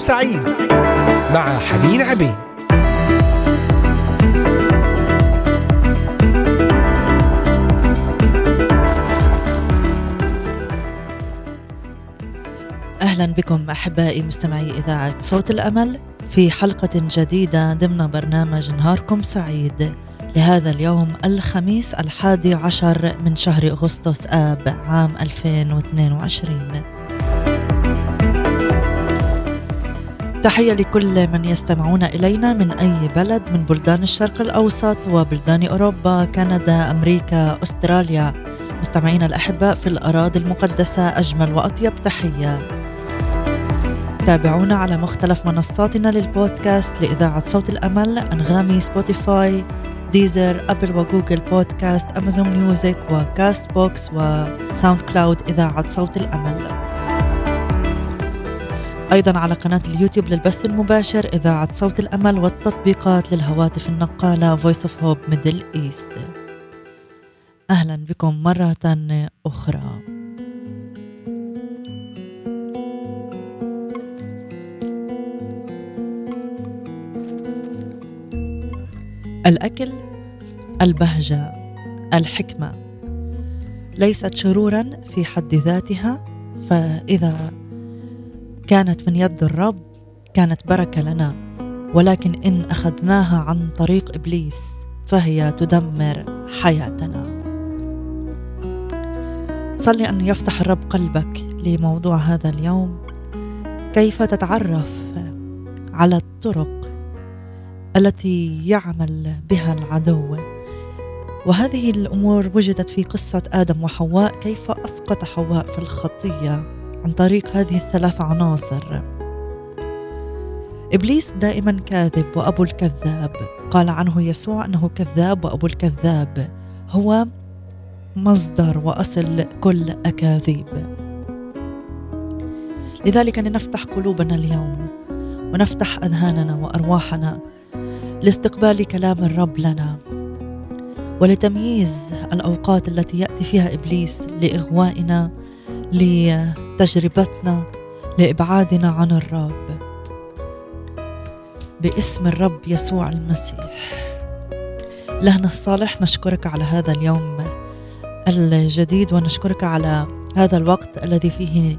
سعيد مع حنين عبيد. أهلا بكم أحبائي مستمعي إذاعة صوت الأمل في حلقة جديدة ضمن برنامج نهاركم سعيد. لهذا اليوم الخميس الحادي عشر من شهر أغسطس آب عام 2022 تحية لكل من يستمعون إلينا من أي بلد من بلدان الشرق الأوسط وبلدان أوروبا كندا أمريكا أستراليا. مستمعينا الأحباء في الأراضي المقدسة أجمل وأطيب تحية. تابعونا على مختلف منصاتنا للبودكاست لإذاعة صوت الأمل أنغامي Spotify Deezer Apple و Google Podcast Amazon Music و Castbox و SoundCloud إذاعة صوت الأمل. أيضا على قناة اليوتيوب للبث المباشر إذاعة صوت الأمل والتطبيقات للهواتف النقالة Voice of Hope Middle East. أهلا بكم مرة أخرى. الأكل البهجة الحكمة. ليست شرورا في حد ذاتها فإذا كانت من يد الرب كانت بركة لنا ولكن إن أخذناها عن طريق إبليس فهي تدمر حياتنا. صلي أن يفتح الرب قلبك لموضوع هذا اليوم. كيف تتعرف على الطرق التي يعمل بها العدو؟ وهذه الأمور وجدت في قصة آدم وحواء كيف أسقط حواء في الخطية؟ عن طريق هذه الثلاث عناصر. إبليس دائما كاذب وأبو الكذاب. قال عنه يسوع أنه كذاب وأبو الكذاب. هو مصدر وأصل كل أكاذيب. لذلك لنفتح قلوبنا اليوم ونفتح أذهاننا وأرواحنا لاستقبال كلام الرب لنا ولتمييز الأوقات التي يأتي فيها إبليس لإغوائنا لتجربتنا لإبعادنا عن الرب. باسم الرب يسوع المسيح. لهنا الصالح نشكرك على هذا اليوم الجديد ونشكرك على هذا الوقت الذي فيه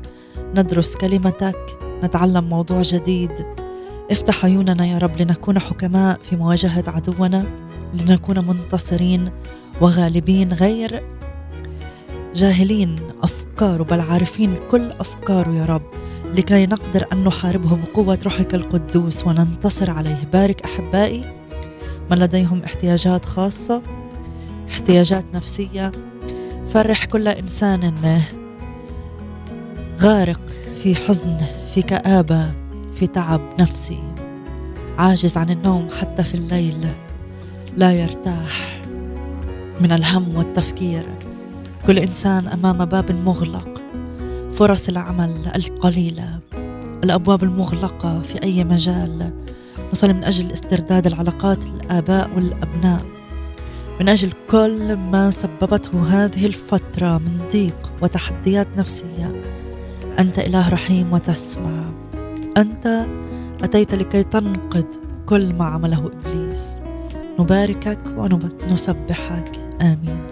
ندرس كلمتك نتعلم موضوع جديد. افتح عيوننا يا رب لنكون حكماء في مواجهة عدونا لنكون منتصرين وغالبين غير جاهلين افكاره بل عارفين كل افكاره يا رب. لكي نقدر أن نحاربه بقوه روحك القدوس وننتصر عليه. بارك أحبائي من لديهم احتياجات خاصة احتياجات نفسية. فرح كل إنسان غارق في حزن في كآبة في تعب نفسي. عاجز عن النوم حتى في الليل لا يرتاح من الهم والتفكير. كل إنسان أمام باب مغلق. فرص العمل القليلة الأبواب المغلقة في أي مجال. نصلي من أجل استرداد العلاقات الآباء والأبناء. من أجل كل ما سببته هذه الفترة من ضيق وتحديات نفسية. أنت إله رحيم وتسمع. أنت أتيت لكي تنقذ كل ما عمله إبليس. نباركك ونسبحك. آمين.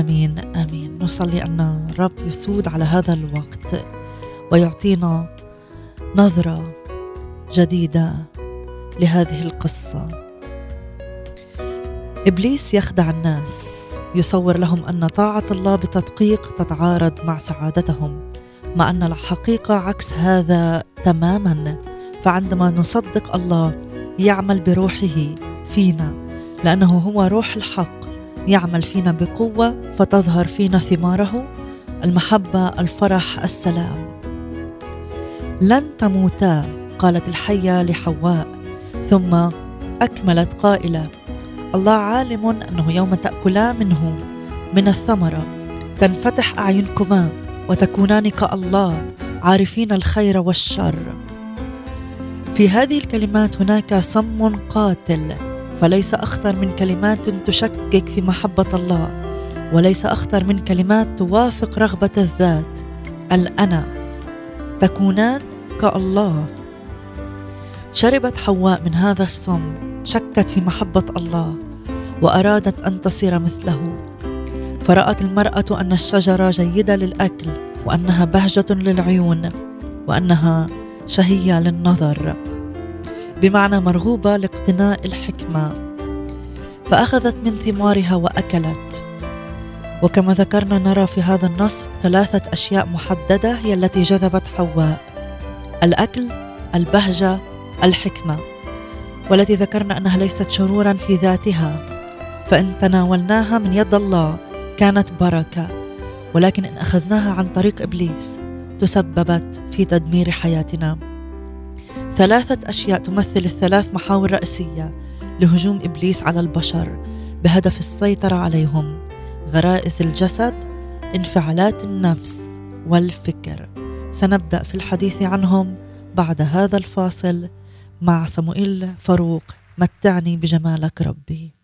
آمين آمين. نصلي أن الرب يسود على هذا الوقت ويعطينا نظرة جديدة لهذه القصة. إبليس يخدع الناس يصور لهم أن طاعة الله بتدقيق تتعارض مع سعادتهم مع أن الحقيقة عكس هذا تماما. فعندما نصدق الله يعمل بروحه فينا لأنه هو روح الحق. يعمل فينا بقوة فتظهر فينا ثماره. المحبة الفرح السلام. لن تموتا قالت الحية لحواء. ثم أكملت قائلة الله عالم أنه يوم تأكلا منه من الثمره تنفتح أعينكما وتكونان كالله عارفين الخير والشر. في هذه الكلمات هناك سم قاتل. فليس أخطر من كلمات تشكك في محبة الله وليس أخطر من كلمات توافق رغبة الذات الأنا. تكونان كالله. شربت حواء من هذا السم شكت في محبة الله وأرادت أن تصير مثله. فرأت المرأة أن الشجرة جيدة للأكل وأنها بهجة للعيون وأنها شهية للنظر. بمعنى مرغوبة لاقتناء الحكمة. فأخذت من ثمارها وأكلت. وكما ذكرنا نرى في هذا النص ثلاثة أشياء محددة هي التي جذبت حواء. الأكل البهجة الحكمة. والتي ذكرنا أنها ليست شرورا في ذاتها. فإن تناولناها من يد الله كانت بركة. ولكن إن أخذناها عن طريق إبليس تسببت في تدمير حياتنا. ثلاثة أشياء تمثل الثلاث محاور رئيسية لهجوم إبليس على البشر بهدف السيطرة عليهم غرائز الجسد انفعالات النفس والفكر. سنبدأ في الحديث عنهم بعد هذا الفاصل مع صموئيل فاروق متعني بجمالك ربي.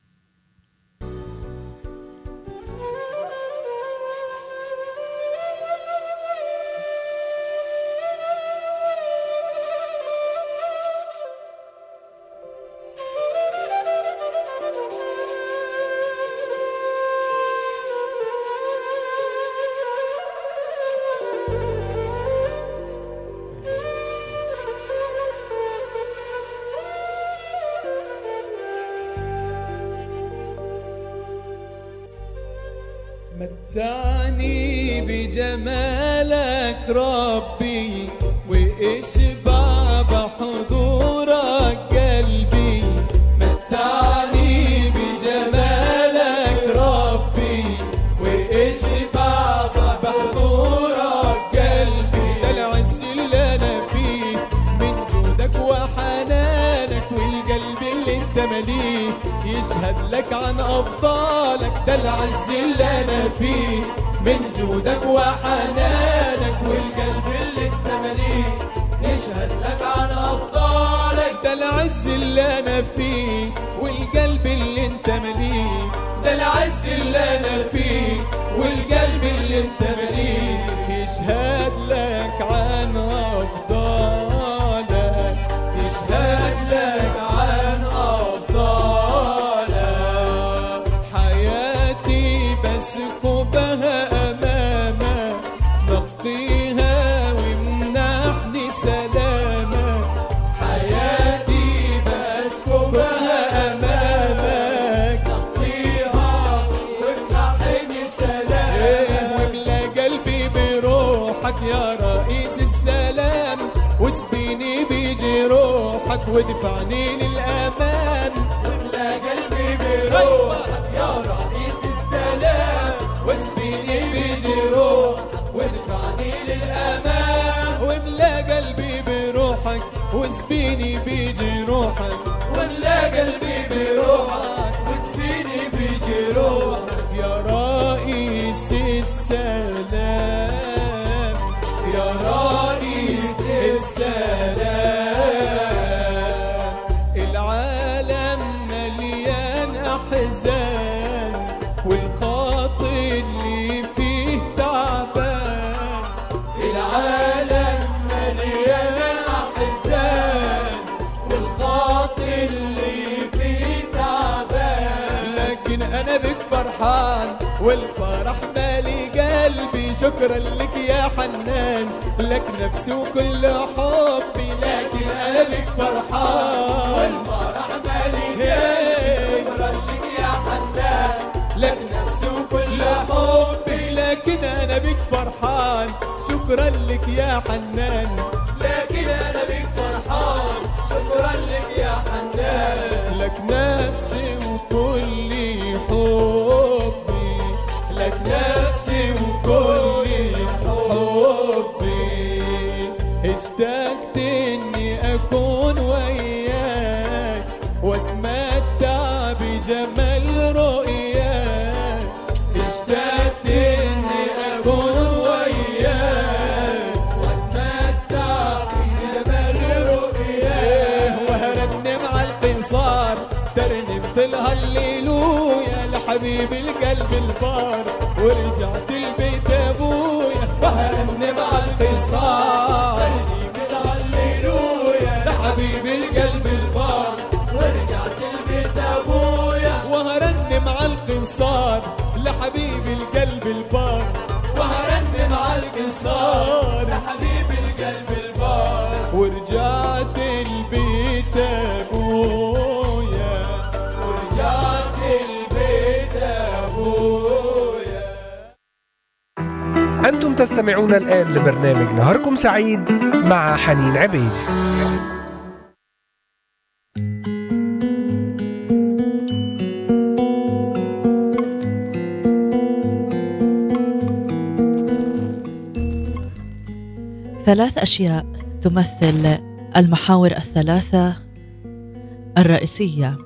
متعني بجمالك ربي يشهد لك عن أفضالك ده العز اللي أنا فيه. من جودك وحنانك والقلب اللي أنت مليه يشهد لك عن أفضالك ده العز اللي أنا فيه. والقلب اللي أنت مليه ده العز اللي أنا فيه. وادفعني للامام واملأ قلبي بروحك يا رئيس السلام. واسبيني بجروحك وادفعني للامام واملأ قلبي بروحك واسبيني بجروحك. اللي فيه تعبان. العالم مليان أحزان اللي فيه تعبان. لكن أنا فرحان والفرح مالي قلبي. شكرا لك يا حنان لك نفسي وكل حبي. لكن أنا بك فرحان والفرح مالي قلبي. شكرا لك يا حنان. لكن أنا بك فرحان. شكرا لك يا حنان. لك نفسي وكل حبي. لك نفسي رؤياك وهرنم على القنصار ترنمت الهللويا لحبيب القلب البار ورجعت البيت أبويا وهرن مع القصار هللويا لحبيب القلب البار ورجعت البيت أبويا. وهرن مع القنصار لحبيب القلب البار وهرن مع تستمعون الآن لبرنامج نهاركم سعيد مع حنين عبيد. ثلاث أشياء تمثل المحاور الثلاثة الرئيسية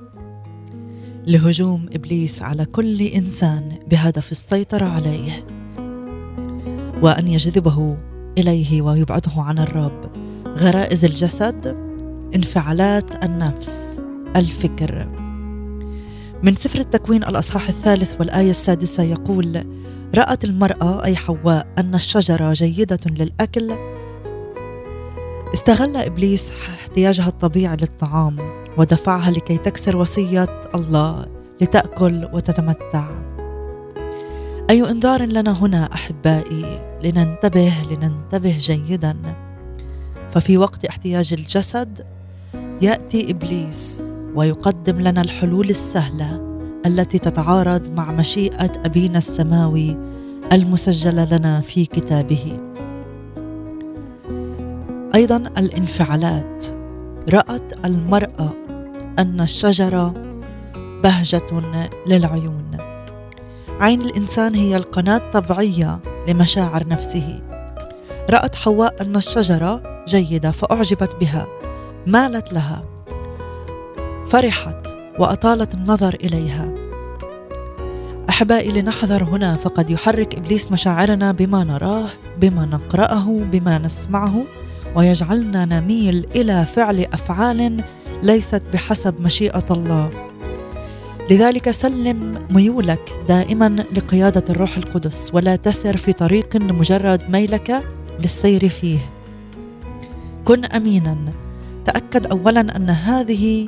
لهجوم إبليس على كل إنسان بهدف السيطرة عليه. وأن يجذبه إليه ويبعده عن الرب. غرائز الجسد انفعالات النفس الفكر. من سفر التكوين الأصحاح الثالث والآية السادسة يقول رأت المرأة أي حواء أن الشجرة جيدة للأكل. استغل إبليس احتياجها الطبيعي للطعام ودفعها لكي تكسر وصية الله لتأكل وتتمتع. أي إنذار لنا هنا أحبائي؟ لننتبه لننتبه جيدا. ففي وقت احتياج الجسد يأتي إبليس ويقدم لنا الحلول السهلة التي تتعارض مع مشيئة أبينا السماوي المسجلة لنا في كتابه. أيضا الانفعالات. رأت المرأة أن الشجرة بهجة للعيون. عين الإنسان هي القناة الطبيعية لمشاعر نفسه. رأت حواء أن الشجرة جيدة فأعجبت بها. مالت لها. فرحت وأطالت النظر إليها. أحبائي لنحذر هنا فقد يحرك إبليس مشاعرنا بما نراه بما نقرأه بما نسمعه ويجعلنا نميل إلى فعل أفعال ليست بحسب مشيئة الله. لذلك سلم ميولك دائما لقيادة الروح القدس ولا تسر في طريق لمجرد ميلك للسير فيه. كن امينا. تأكد اولا أن هذه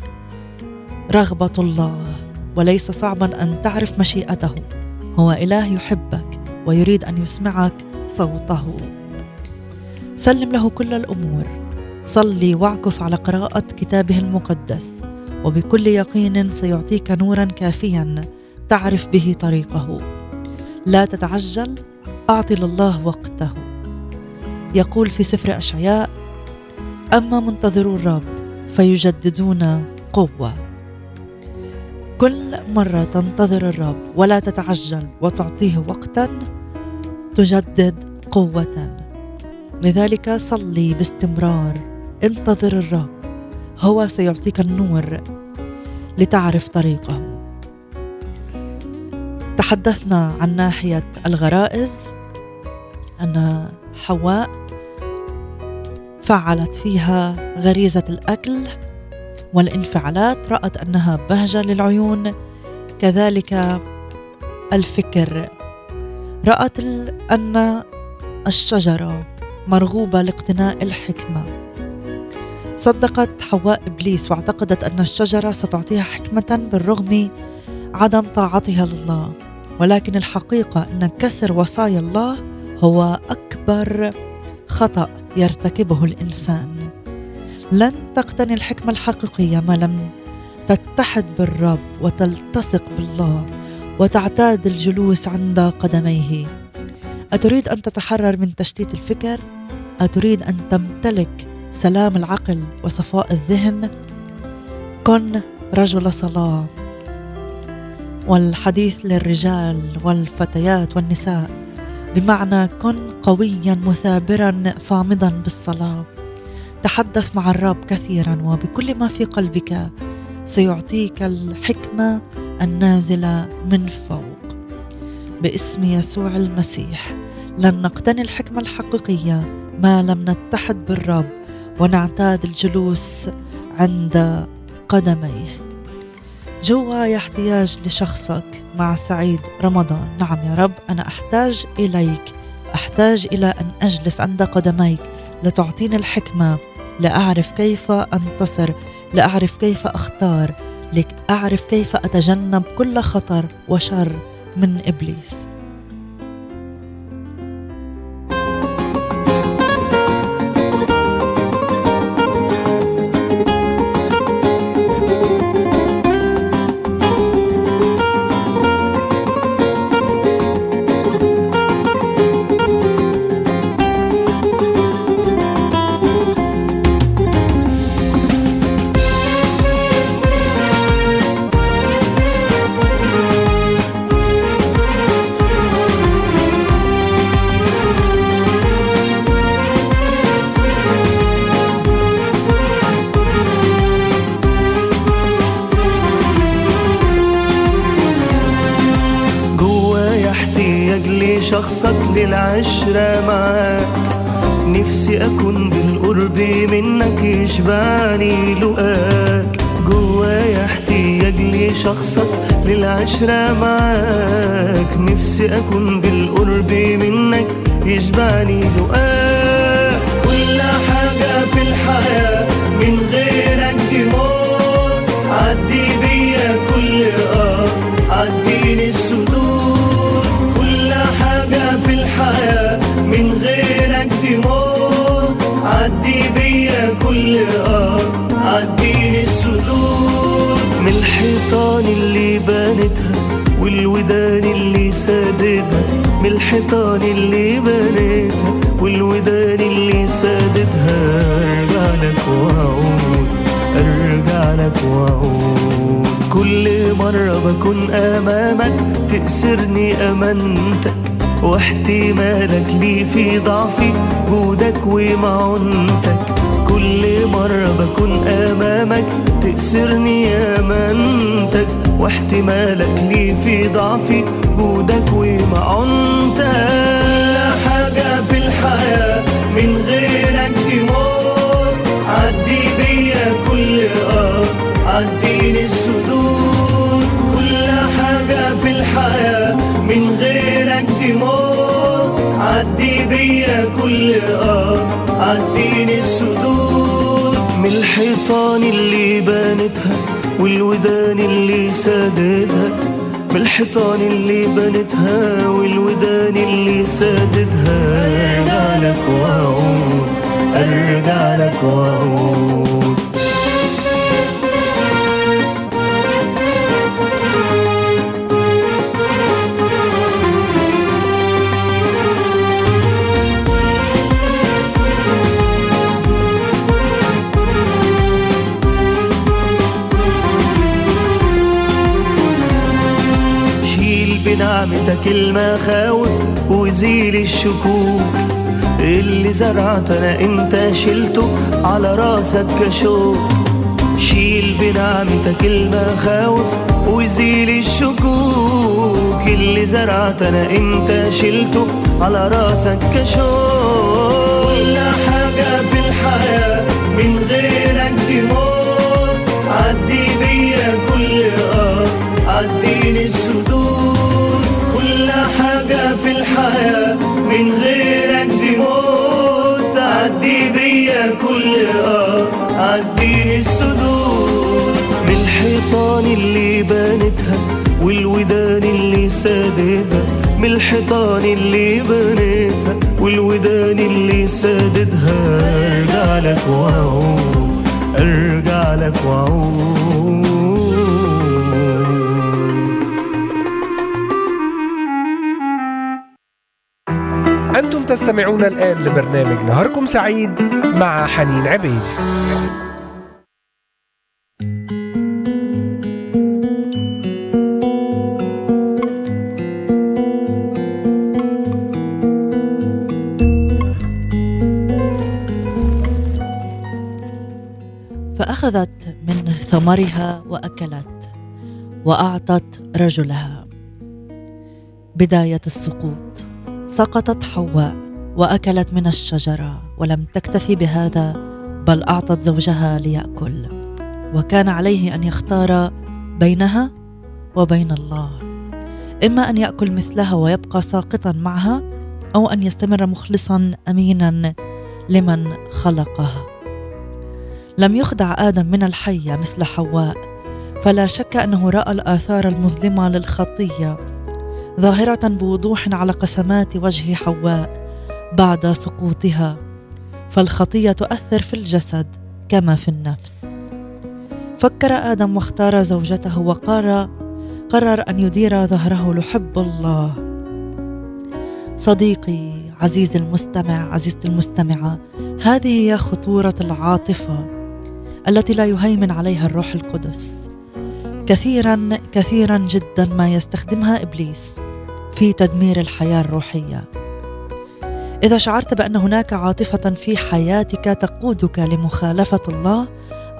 رغبة الله وليس صعبا أن تعرف مشيئته. هو إله يحبك ويريد أن يسمعك صوته. سلم له كل الأمور. صلي واعكف على قراءة كتابه المقدس. وبكل يقين سيعطيك نورا كافيا تعرف به طريقه. لا تتعجل اعط لله وقته. يقول في سفر أشعياء أما منتظرو الرب فيجددون قوة. كل مرة تنتظر الرب ولا تتعجل وتعطيه وقتا تجدد قوة. لذلك صلي باستمرار انتظر الرب. هو سيعطيك النور لتعرف طريقه. تحدثنا عن ناحية الغرائز. أن حواء فعلت فيها غريزة الأكل والانفعالات رأت أنها بهجة للعيون. كذلك الفكر. رأت أن الشجرة مرغوبة لاقتناء الحكمة. صدقت حواء إبليس واعتقدت أن الشجرة ستعطيها حكمة بالرغم عدم طاعتها لله ولكن الحقيقة أن كسر وصايا الله هو أكبر خطأ يرتكبه الإنسان لن تقتني الحكمة الحقيقية ما لم تتحد بالرب وتلتصق بالله وتعتاد الجلوس عند قدميه أتريد أن تتحرر من تشتيت الفكر؟ أتريد أن تمتلك سلام العقل وصفاء الذهن؟ كن رجل صلاة. والحديث للرجال والفتيات والنساء. بمعنى كن قويا مثابرا صامدا بالصلاة. تحدث مع الرب كثيرا وبكل ما في قلبك. سيعطيك الحكمة النازلة من فوق. باسم يسوع المسيح. لن نقتني الحكمة الحقيقية ما لم نتحد بالرب. ونعتاد الجلوس عند قدميه. جواي احتياج لشخصك مع سعيد رمضان. نعم يا رب أنا أحتاج إليك. أحتاج إلى أن أجلس عند قدميك لتعطيني الحكمة. لأعرف كيف أنتصر لأعرف كيف أختار. لأعرف كيف أتجنب كل خطر وشر من إبليس. نفسي أكون بالقرب منك يشبعني لقاك جوايا احتياج لشخصك للعشرة معاك. نفسي أكون بالقرب منك يشبعني لقاك كل حاجة في الحياة من غيرك كل آه عديني السدود. من الحيطان اللي بنتها والودان اللي سادتها. من الحيطان اللي بنيتها والودان اللي سادتها. أرجع لك وأعود أرجع لك وأعود. كل مرة بكون أمامك تأسرني أمانتك واحتمالك لي في ضعفي جودك ومعونتك. كل مرة بكون أمامك تأسرني أمانتك واحتمالك لي في ضعفي جودك ومعونتك كل حاجة في الحياة من غيرك دي موت. عدي بيا كل آه عديني السدود. كل حاجة في الحياة من غيرك دي موت. عدي بيا كل آه عديني السدود. من الحيطان اللي بنتها والودان اللي سادتها من الحيطان اللي بنتها والودان اللي سادتها ارجع لك وأعود ارجع لك وأعود. بنعمتك المخاوف وزيل الشكوك. اللي زرعت أنا انت شلته على راسك كشوك. شيل بنعمتك المخاوف وزيل الشكوك. اللي زرعت أنا انت شلته على راسك كشوك. كل حاجة في الحياة من غيرك دي موت. عدي بيا كل آه. عديني السدود من غيرك دي عدي بيا كل آه عديني السدود. من الحيطان اللي بنتها والودان اللي سادتها من الحيطان اللي بنيتها والودان اللي سادتها. أرجع لك وأعود أرجع لك وأعود. أنتم تستمعون الآن لبرنامج نهاركم سعيد مع حنين عبيد. فأخذت من ثمرها وأكلت وأعطت رجلها. بداية السقوط. سقطت حواء وأكلت من الشجرة ولم تكتفي بهذا بل أعطت زوجها ليأكل. وكان عليه أن يختار بينها وبين الله. إما أن يأكل مثلها ويبقى ساقطا معها أو أن يستمر مخلصا امينا لمن خلقه لم يخدع آدم من الحية مثل حواء فلا شك أنه رأى الآثار المظلمة للخطية ظاهرة بوضوح على قسمات وجه حواء بعد سقوطها فالخطية تؤثر في الجسد كما في النفس. فكر آدم واختار زوجته وقال قرر أن يدير ظهره لحب الله. صديقي عزيزي المستمع عزيزتي المستمعة هذه هي خطورة العاطفة التي لا يهيمن عليها الروح القدس. كثيرا كثيرا جدا ما يستخدمها إبليس في تدمير الحياة الروحية. إذا شعرت بأن هناك عاطفة في حياتك تقودك لمخالفة الله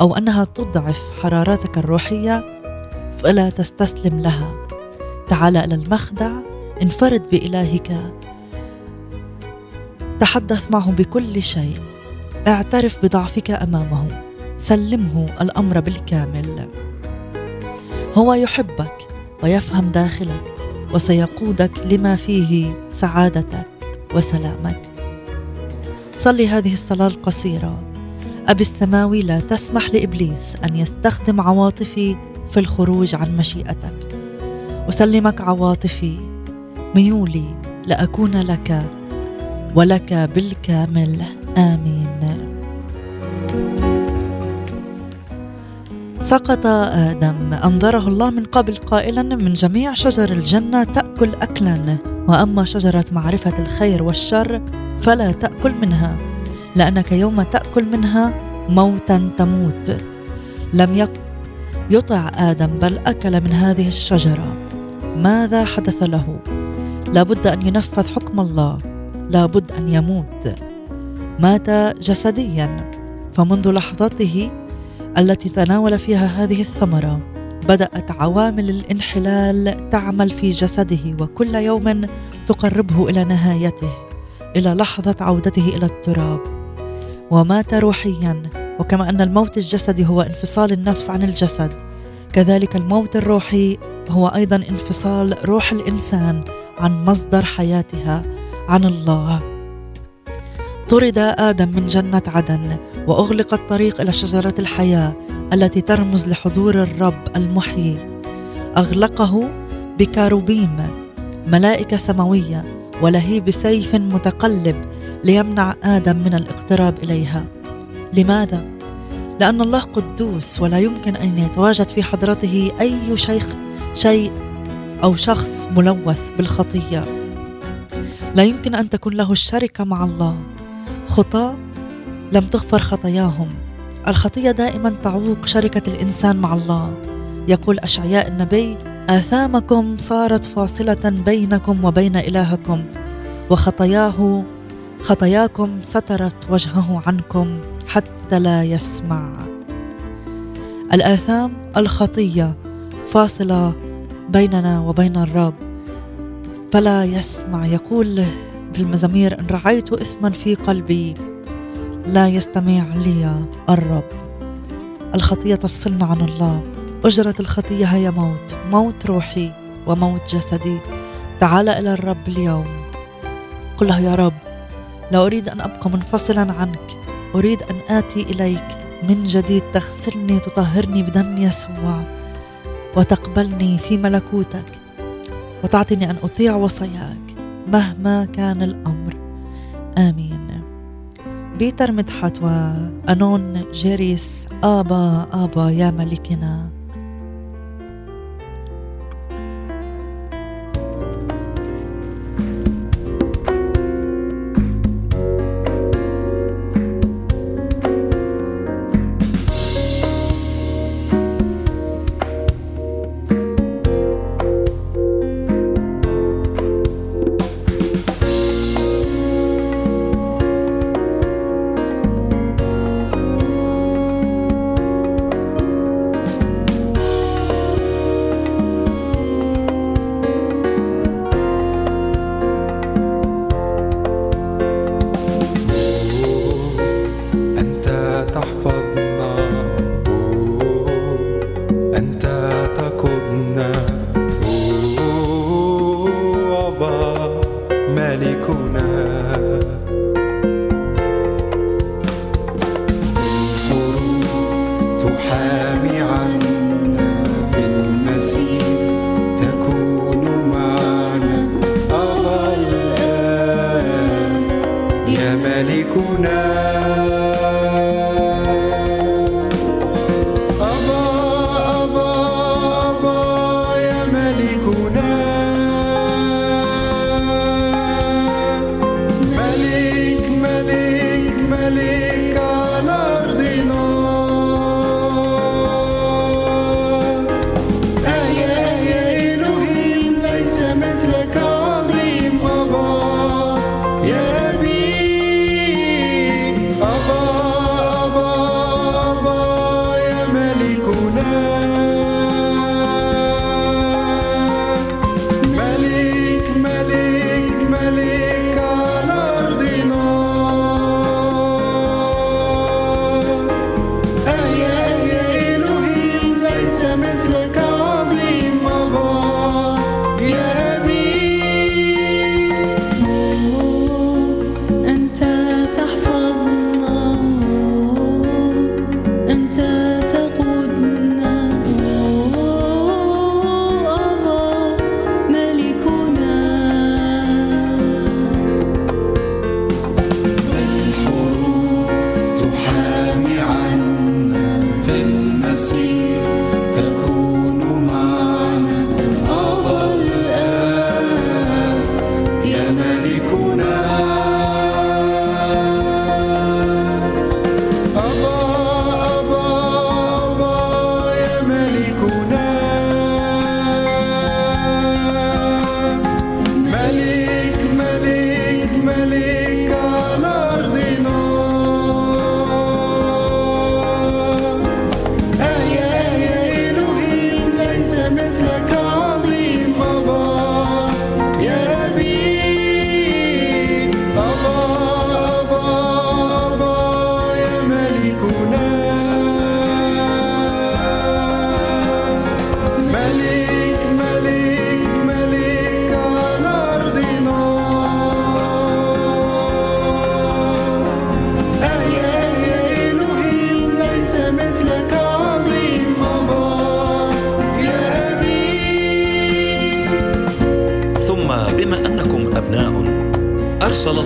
أو أنها تضعف حرارتك الروحية فلا تستسلم لها. تعال إلى المخدع انفرد بإلهك. تحدث معه بكل شيء. اعترف بضعفك أمامه. سلمه الأمر بالكامل. هو يحبك ويفهم داخلك وسيقودك لما فيه سعادتك وسلامك. صلي هذه الصلاة القصيرة. أبي السماوي لا تسمح لإبليس أن يستخدم عواطفي في الخروج عن مشيئتك. أسلمك عواطفي. ميولي لأكون لك ولك بالكامل. آمين. سقط آدم انظره الله من قبل قائلا من جميع شجر الجنة تأكل اكلا وأما شجرة معرفة الخير والشر فلا تأكل منها لأنك يوم تأكل منها موتا تموت. لم يطع آدم بل أكل من هذه الشجرة. ماذا حدث له؟ لابد أن ينفذ حكم الله لابد أن يموت. مات جسديا فمنذ لحظته التي تناول فيها هذه الثمرة. بدأت عوامل الانحلال تعمل في جسده وكل يوم تقربه إلى نهايته إلى لحظة عودته إلى التراب. ومات روحيا وكما أن الموت الجسدي هو انفصال النفس عن الجسد. كذلك الموت الروحي هو أيضا انفصال روح الإنسان عن مصدر حياتها عن الله. طرد آدم من جنة عدن واغلق الطريق إلى شجرة الحياة التي ترمز لحضور الرب المحيي. أغلقه بكاروبيم ملائكة سماوية ولهيب سيف متقلب ليمنع آدم من الاقتراب إليها. لماذا؟ لأن الله قدوس ولا يمكن أن يتواجد في حضرته أي شيخ شيء أو شخص ملوث بالخطية. لا يمكن أن تكون له الشركة مع الله. خطاه لم تغفر خطاياهم. الخطية دائما تعوق شركة الإنسان مع الله. يقول أشعياء النبي آثامكم صارت فاصلة بينكم وبين إلهكم وخطاياه خطاياكم سترت وجهه عنكم حتى لا يسمع. الآثام الخطية فاصلة بيننا وبين الرب فلا يسمع. يقول في المزامير إن رعيت اثما في قلبي لا يستمع لي الرب. الخطية تفصلنا عن الله. اجره الخطية هي موت. موت روحي وموت جسدي. تعال إلى الرب اليوم. قل له يا رب لا أريد أن أبقى منفصلا عنك. أريد أن آتي إليك. من جديد تغسلني تطهرني بدم يسوع وتقبلني في ملكوتك وتعطيني أن أطيع وصاياك. مهما كان الأمر. آمين. بيتر مدحت وأنون جيريس آبا آبا يا ملكنا.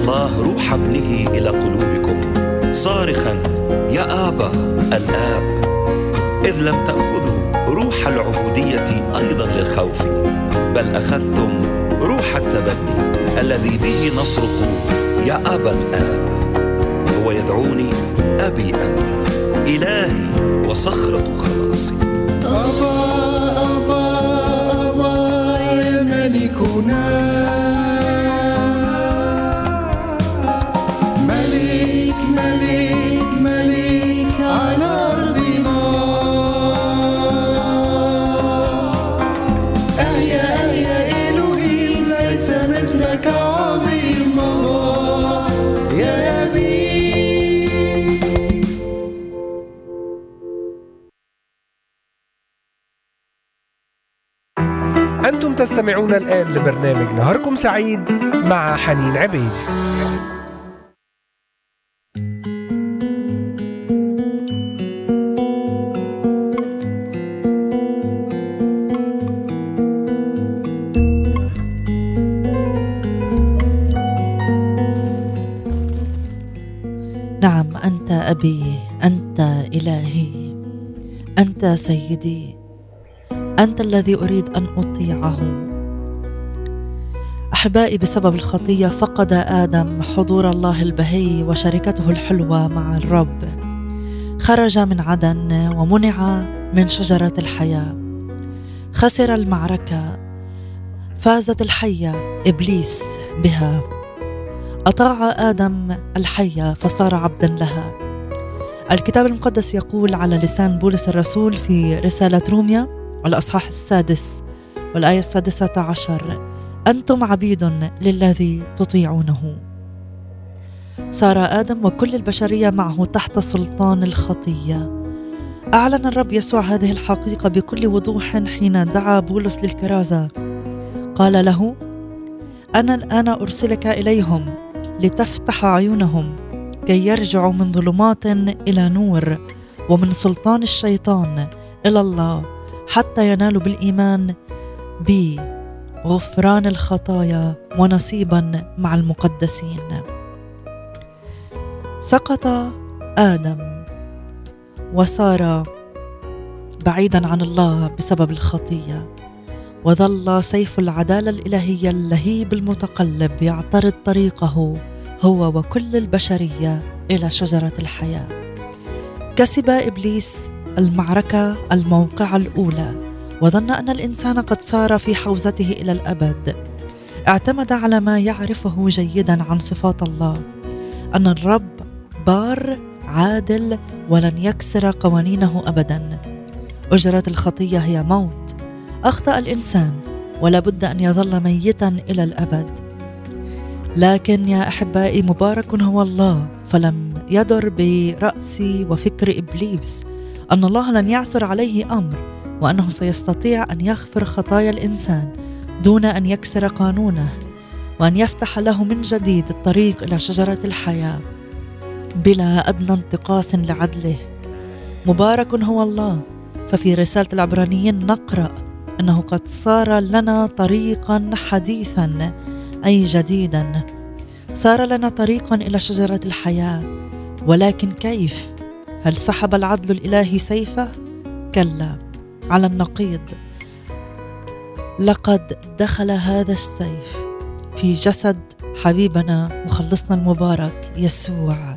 الله روح ابنه إلى قلوبكم. صارخا يا آبا الآب. إذ لم تأخذوا روح العبودية أيضا للخوف. بل أخذتم روح التبني الذي به نصرخ يا أبا الآب. هو يدعوني أبي أنت إلهي وصخرة خلاصي. أبا الآن لبرنامج نهاركم سعيد مع حنين عبيد. نعم أنت أبي أنت إلهي أنت سيدي أنت الذي أريد أن أطيعه. أحبائي بسبب الخطية فقد آدم حضور الله البهي وشركته الحلوة مع الرب. خرج من عدن ومنع من شجرة الحياة. خسر المعركة. فازت الحية. إبليس بها. أطاع آدم الحية فصار عبدا لها. الكتاب المقدس يقول على لسان بولس الرسول في رسالة روميا الاصحاح السادس والآية السادسة عشر أنتم عبيد للذي تطيعونه. صار آدم وكل البشرية معه تحت سلطان الخطية. أعلن الرب يسوع هذه الحقيقة بكل وضوح حين دعا بولس للكرازة. قال له أنا الآن أرسلك إليهم لتفتح عيونهم كي يرجعوا من ظلمات إلى نور ومن سلطان الشيطان إلى الله حتى ينالوا بالإيمان بي. غفران الخطايا ونصيبا مع المقدسين. سقط آدم وصار بعيدا عن الله بسبب الخطية وظل سيف العدالة الإلهية اللهيب المتقلب يعترض طريقه هو وكل البشرية إلى شجرة الحياة. كسب إبليس المعركة الموقعة الأولى وظن أن الإنسان قد صار في حوزته إلى الأبد. اعتمد على ما يعرفه جيدا عن صفات الله أن الرب بار عادل ولن يكسر قوانينه ابدا. أجرة الخطية هي موت. أخطأ الإنسان ولا بد أن يظل ميتا إلى الأبد. لكن يا أحبائي مبارك هو الله. فلم يدر برأسي وفكر إبليس أن الله لن يعثر عليه أمر. وأنه سيستطيع أن يغفر خطايا الإنسان دون أن يكسر قانونه وأن يفتح له من جديد الطريق إلى شجرة الحياة بلا أدنى انتقاص لعدله. مبارك هو الله. ففي رسالة العبرانيين نقرأ أنه قد صار لنا طريقا حديثا أي جديدا. صار لنا طريقا إلى شجرة الحياة. ولكن كيف؟ هل سحب العدل الإلهي سيفه؟ كلا. على النقيض. لقد دخل هذا السيف في جسد حبيبنا مخلصنا المبارك يسوع.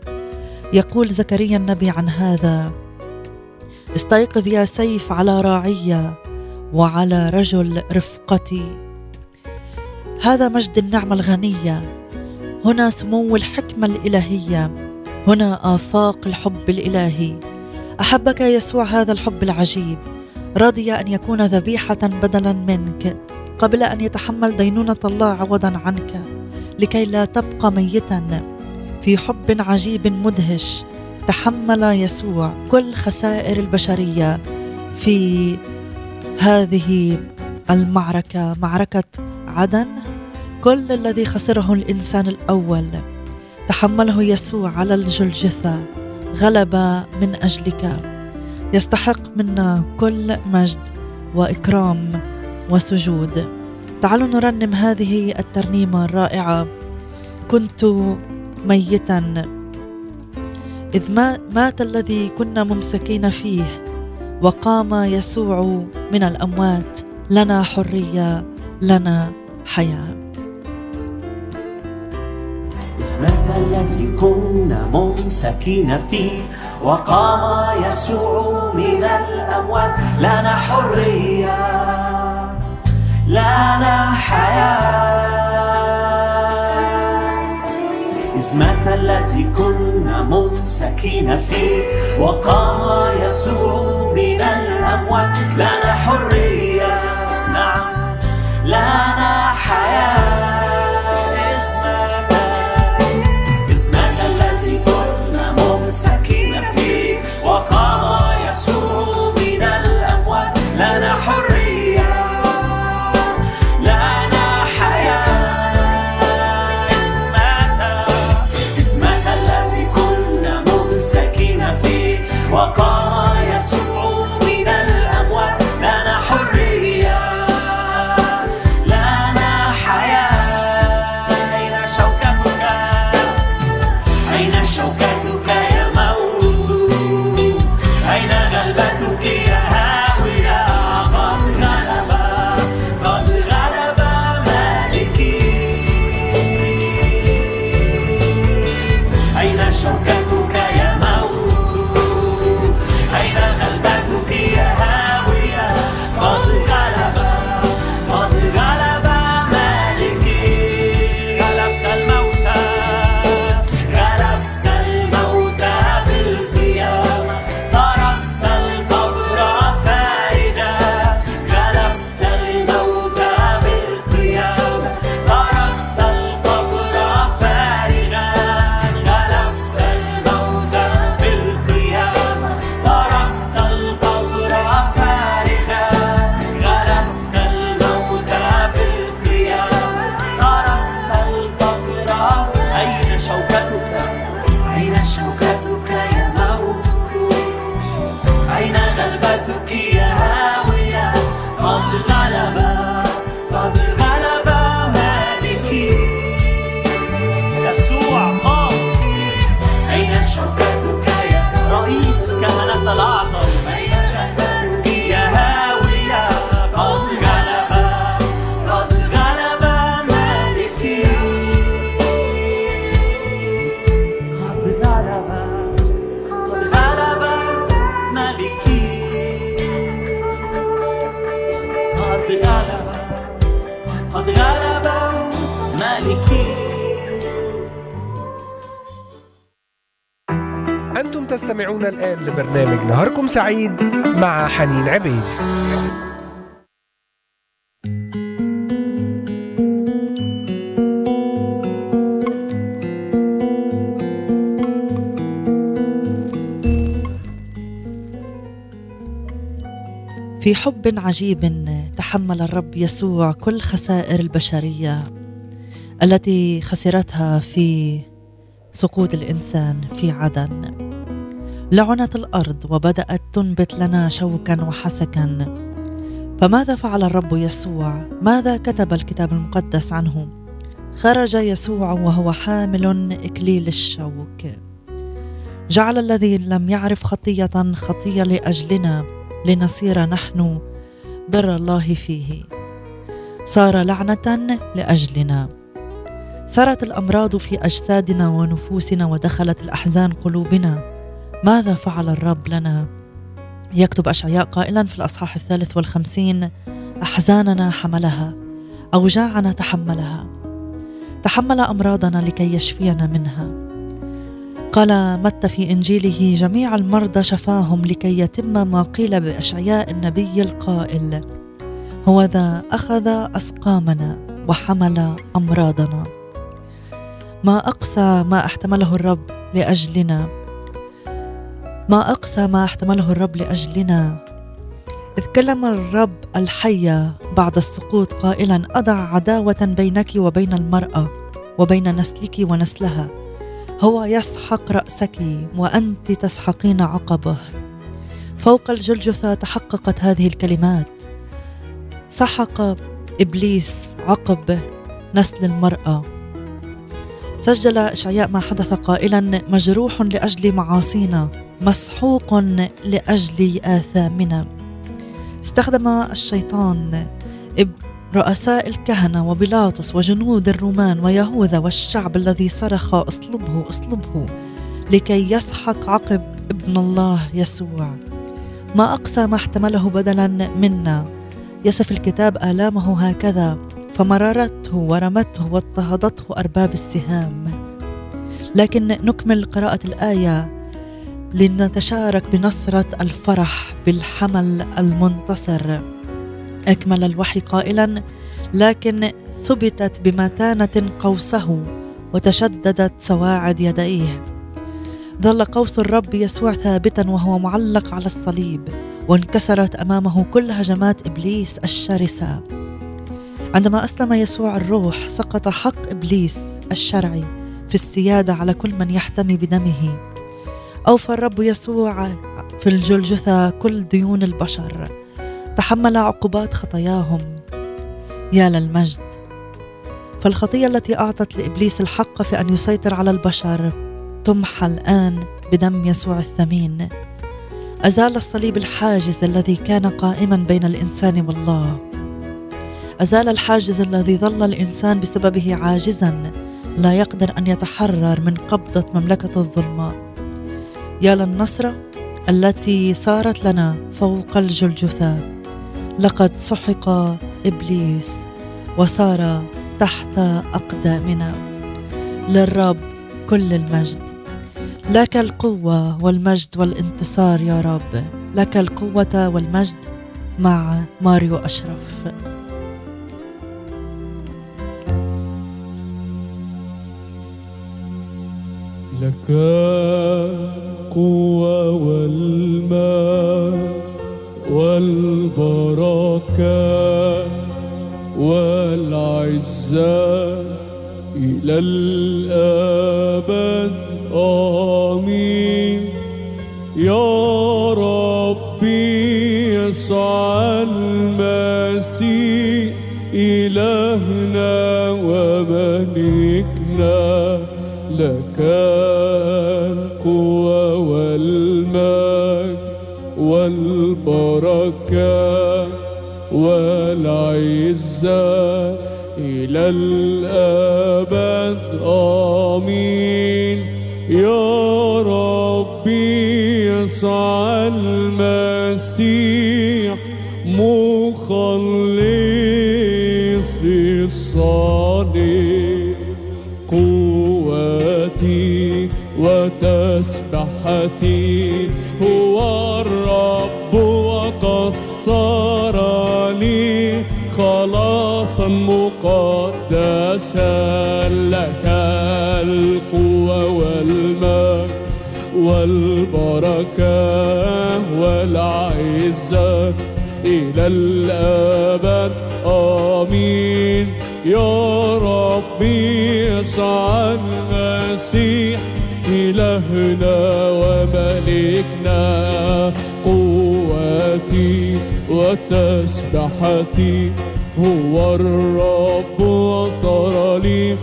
يقول زكريا النبي عن هذا استيقظ يا سيف على راعيه وعلى رجل رفقتي. هذا مجد النعمة الغنية. هنا سمو الحكمة الإلهية. هنا آفاق الحب الإلهي. أحبك يسوع هذا الحب العجيب. رضي أن يكون ذبيحة بدلا منك قبل أن يتحمل دينونة الله عوضا عنك لكي لا تبقى ميتا. في حب عجيب مدهش تحمل يسوع كل خسائر البشرية في هذه المعركة. معركة عدن كل الذي خسره الإنسان الأول. تحمله يسوع على الجلجثة غلب من أجلك. يستحق منا كل مجد وإكرام وسجود. تعالوا نرنم هذه الترنيمة الرائعة. كنت ميتا. إذ ما مات الذي كنا ممسكين فيه وقام يسوع من الأموات. لنا حرية لنا حياة. اسمك الذي كنا ممسكين فيه وقام يسوع من الأموات لنا حرية لنا حياة اسمك الذي كنا ممسكين فيه. وقام يسوع من الأموات لنا حرية نعم. لنا حياة الآن لبرنامج نهاركم سعيد مع حنين عبيد. في حب عجيب تحمل الرب يسوع كل خسائر البشرية التي خسرتها في سقوط الإنسان في عدن. لعنت الأرض وبدأت تنبت لنا شوكا وحسكا. فماذا فعل الرب يسوع؟ ماذا كتب الكتاب المقدس عنه؟ خرج يسوع وهو حامل إكليل الشوك. جعل الذي لم يعرف خطية خطية لأجلنا لنصير نحن بر الله فيه. صار لعنة لأجلنا. سرت الأمراض في أجسادنا ونفوسنا ودخلت الأحزان قلوبنا. ماذا فعل الرب لنا؟ يكتب أشعياء قائلا في الأصحاح الثالث والخمسين أحزاننا حملها اوجاعنا تحملها. تحمل أمراضنا لكي يشفينا منها. قال متى في إنجيله جميع المرضى شفاهم لكي يتم ما قيل بأشعياء النبي القائل. هو ذا أخذ أسقامنا وحمل أمراضنا. ما اقسى ما احتمله الرب لأجلنا ما أقسى ما احتمله الرب لأجلنا. إذ كلم الرب الحيه بعد السقوط قائلا أضع عداوة بينك وبين المرأة وبين نسلك ونسلها. هو يسحق رأسك وأنت تسحقين عقبه. فوق الجلجثة تحققت هذه الكلمات. سحق إبليس عقب نسل المرأة. سجل إشعياء ما حدث قائلا مجروح لأجل معاصينا مسحوق لأجل آثامنا. استخدم الشيطان رؤساء الكهنة وبيلاطس وجنود الرومان ويهوذا والشعب الذي صرخ اصلبه اصلبه لكي يسحق عقب ابن الله يسوع. ما أقسى ما احتمله بدلا منا. يصف الكتاب آلامه هكذا فمررته ورمته واضطهدته أرباب السهام. لكن نكمل قراءة الآية لنتشارك بنصرة الفرح بالحمل المنتصر. أكمل الوحي قائلا لكن ثبتت بمتانة قوسه وتشددت سواعد يديه. ظل قوس الرب يسوع ثابتا وهو معلق على الصليب وانكسرت أمامه كل هجمات إبليس الشرسة. عندما أسلم يسوع الروح سقط حق إبليس الشرعي في السيادة على كل من يحتمي بدمه. أوفى الرب يسوع في الجلجثة كل ديون البشر. تحمل عقوبات خطاياهم. يا للمجد. فالخطية التي أعطت لإبليس الحق في أن يسيطر على البشر تمحى الآن بدم يسوع الثمين. أزال الصليب الحاجز الذي كان قائما بين الإنسان والله. أزال الحاجز الذي ظل الإنسان بسببه عاجزا لا يقدر أن يتحرر من قبضة مملكة الظلمة. يا للنصره التي صارت لنا فوق الجلجثة. لقد سحق إبليس وصار تحت أقدامنا. للرب كل المجد. لك القوة والمجد والانتصار يا رب. لك القوة والمجد مع ماريو أشرف. لك قوة والماء والبركة والعزة إلى الأبد. آمين. يا ربي يسوع المسيح إلهنا وملكنا. لك القوة والمجد والبركة والعزة إلى الأبد. آمين. يا ربي يسوع المسيح مخلصي الصليب وتسبحتي هو الرب وقد صار لي خلاصا مقدسا لك القوة والمجد والبركة والعزة إلى الأبد. آمين. يا ربي يسوع المسيح إلهنا وملكنا قوتي وتسبحتي هو الرب وصار لي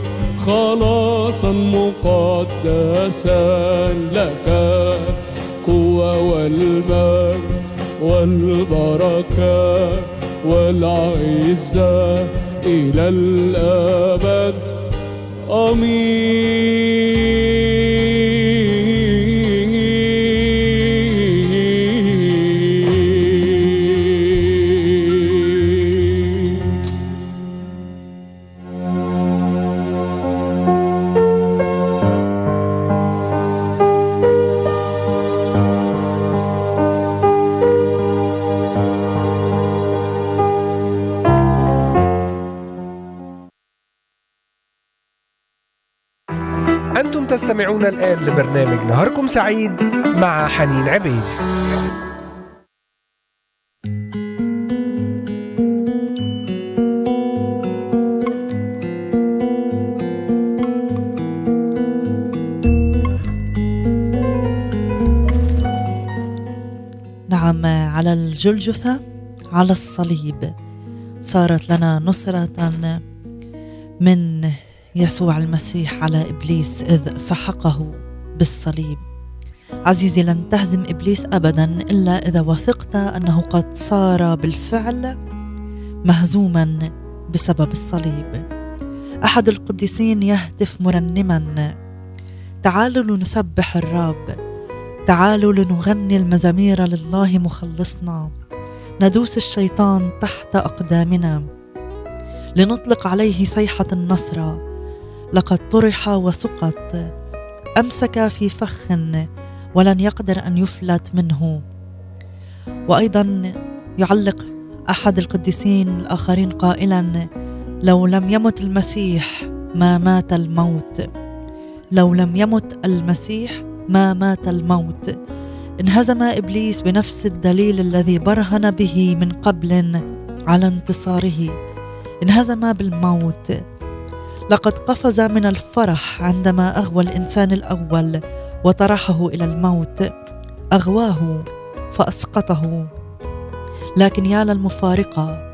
خلاصا مقدسا لك. قوة والمجد والبركة والعزة إلى الأبد. آمين. الآن لبرنامج نهاركم سعيد مع حنين عبيد. نعم على الجلجثة على الصليب صارت لنا نصرة يسوع المسيح على إبليس إذ سحقه بالصليب. عزيزي لن تهزم إبليس ابدا إلا إذا وثقت أنه قد صار بالفعل مهزوما بسبب الصليب. أحد القديسين يهتف مرنما تعالوا لنسبح الرب تعالوا لنغني المزامير لله مخلصنا. ندوس الشيطان تحت أقدامنا. لنطلق عليه صيحة النصره لقد طرح وسقط. أمسك في فخ ولن يقدر أن يفلت منه. وأيضا يعلق أحد القديسين الآخرين قائلا لو لم يمت المسيح ما مات الموت. لو لم يمت المسيح ما مات الموت. انهزم إبليس بنفس الدليل الذي برهن به من قبل على انتصاره. انهزم بالموت. لقد قفز من الفرح عندما أغوى الإنسان الأول وطرحه إلى الموت. أغواه فأسقطه. لكن يا للمفارقة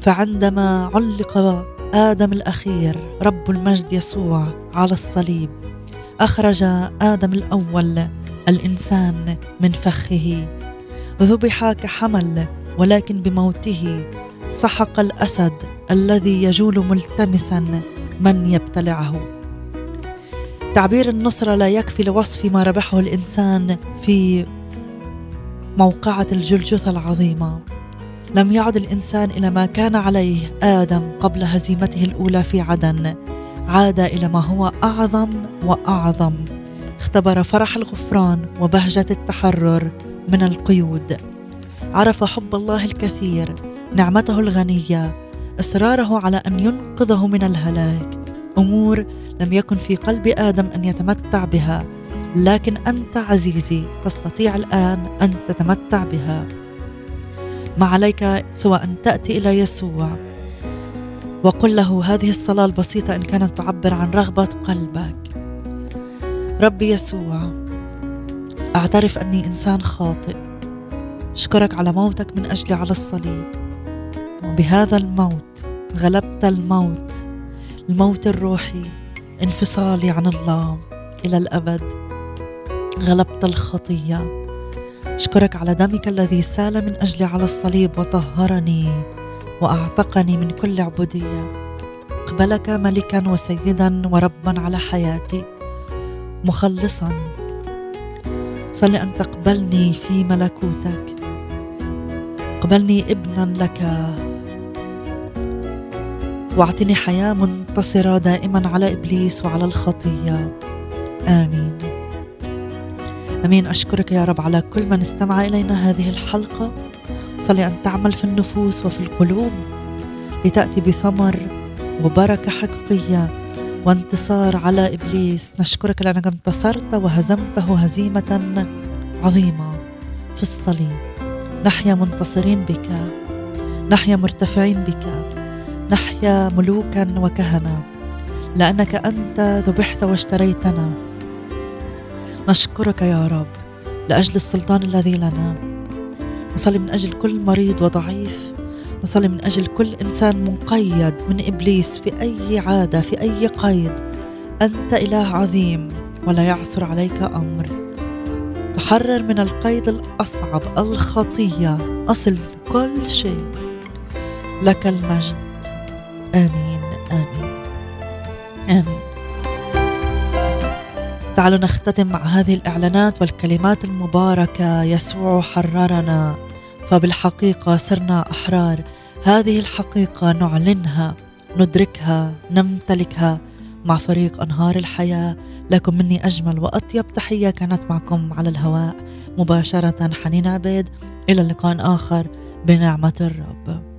فعندما علق آدم الأخير رب المجد يسوع على الصليب أخرج آدم الأول الإنسان من فخه. ذبح كحمل ولكن بموته سحق الأسد الذي يجول ملتمسا من يبتلعه. تعبير النصرة لا يكفي لوصف ما ربحه الإنسان في موقعة الجلجثة العظيمة. لم يعد الإنسان إلى ما كان عليه آدم قبل هزيمته الأولى في عدن. عاد إلى ما هو أعظم وأعظم. اختبر فرح الغفران وبهجة التحرر من القيود. عرف حب الله الكثير نعمته الغنية اصراره على أن ينقذه من الهلاك. أمور لم يكن في قلب آدم أن يتمتع بها لكن أنت عزيزي تستطيع الآن أن تتمتع بها. ما عليك سوى أن تأتي إلى يسوع. وقل له هذه الصلاة البسيطة إن كانت تعبر عن رغبة قلبك. ربي يسوع أعترف أني إنسان خاطئ. أشكرك على موتك من اجلي على الصليب. وبهذا الموت غلبت الموت الموت الروحي انفصالي عن الله إلى الأبد. غلبت الخطية. أشكرك على دمك الذي سال من اجلي على الصليب وطهرني وأعتقني من كل عبودية. أقبلك ملكا وسيدا وربا على حياتي. مخلصا. صل أن تقبلني في ملكوتك. اقبلني ابنا لك. واعطني حياة منتصرة دائما على إبليس وعلى الخطية. آمين. أمين. أشكرك يا رب على كل من استمع إلينا هذه الحلقة. صلي أن تعمل في النفوس وفي القلوب لتأتي بثمر وبركة حقيقية وانتصار على إبليس. نشكرك لأنك انتصرت وهزمته هزيمة عظيمة في الصليب. نحيا منتصرين بك. نحيا مرتفعين بك. نحيا ملوكا وكهنة لأنك أنت ذبحت واشتريتنا. نشكرك يا رب لأجل السلطان الذي لنا. نصلي من أجل كل مريض وضعيف. نصلي من أجل كل إنسان مقيد من إبليس في أي عادة في أي قيد. أنت إله عظيم ولا يعصر عليك أمر. تحرر من القيد الأصعب الخطية. أصل كل شيء لك المجد. آمين آمين آمين. تعالوا نختتم مع هذه الإعلانات والكلمات المباركة يسوع حررنا فبالحقيقة صرنا أحرار. هذه الحقيقة نعلنها ندركها نمتلكها مع فريق أنهار الحياة. لكم مني أجمل وأطيب تحية كانت معكم على الهواء مباشرة حنين عبيد. إلى اللقاء آخر بنعمة الرب.